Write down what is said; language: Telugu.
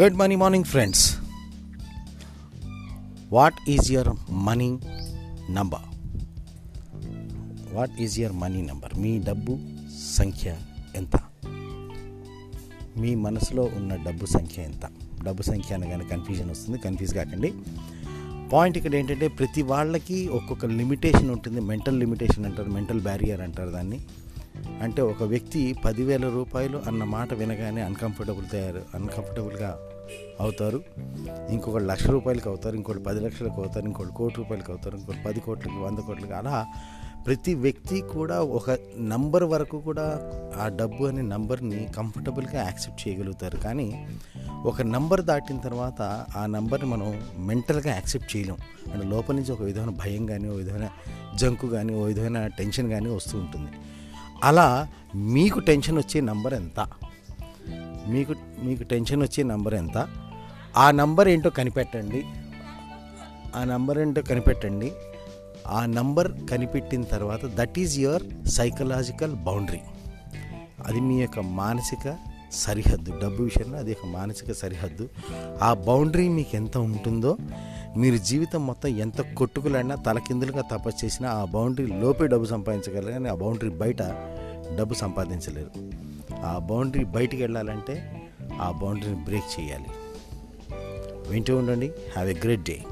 Good money morning friends what is your money number what is your money number మీ డబ్బు సంఖ్య ఎంత? మీ మనసులో ఉన్న డబ్బు సంఖ్య ఎంత? డబ్బు సంఖ్య అనగానే కన్ఫ్యూజన్ వస్తుంది. కన్ఫ్యూజ్ కాకండి. పాయింట్ ఇక్కడ ఏంటంటే ప్రతి వాళ్ళకి ఒక్కొక్క లిమిటేషన్ ఉంటుంది. మెంటల్ లిమిటేషన్ అంటారు మెంటల్ బ్యారియర్ అంటారు దాన్ని. అంటే ఒక వ్యక్తి పదివేల రూపాయలు అన్న మాట వినగానే అన్కంఫర్టబుల్ తయారు అన్కంఫర్టబుల్గా అవుతారు. ఇంకొకటి లక్ష రూపాయలకి అవుతారు ఇంకోటి పది లక్షలకు అవుతారు ఇంకోటి కోటి రూపాయలకి అవుతారు ఇంకోటి పది కోట్లకి వంద కోట్లకి. అలా ప్రతి వ్యక్తి కూడా ఒక నంబర్ వరకు కూడా ఆ డబ్బు అనే నంబర్ని కంఫర్టబుల్గా యాక్సెప్ట్ చేయగలుగుతారు. కానీ ఒక నంబర్ దాటిన తర్వాత ఆ నంబర్ని మనం మెంటల్గా యాక్సెప్ట్ చేయలేం. అంటే లోపల నుంచి ఒక విధమైన భయం కానీ ఒక విధమైన జంకు కానీ ఒక విధమైన టెన్షన్ కానీ వస్తూ ఉంటుంది. అలా మీకు టెన్షన్ వచ్చే నంబర్ ఎంత? మీకు మీకు టెన్షన్ వచ్చే నంబర్ ఎంత? ఆ నంబర్ ఏంటో కనిపెట్టండి. ఆ నంబర్ ఏంటో కనిపెట్టండి. ఆ నంబర్ కనిపెట్టిన తర్వాత that is your psychological boundary అది మీ యొక్క మానసిక సరిహద్దు డబ్బు విషయంలో అది ఒక మానసిక సరిహద్దు. ఆ బౌండరీ మీకు ఎంత ఉంటుందో మీరు జీవితం మొత్తం ఎంత కొట్టుకులైనా తలకిందులుగా తపస్సు చేసినా ఆ బౌండరీ లోపే డబ్బు సంపాదించగలరు కానీ ఆ బౌండరీ బయట డబ్బు సంపాదించలేరు. ఆ బౌండరీ బయటికి వెళ్ళాలంటే ఆ బౌండరీని బ్రేక్ చేయాలి. వింటూ ఉండండి. Have a great day.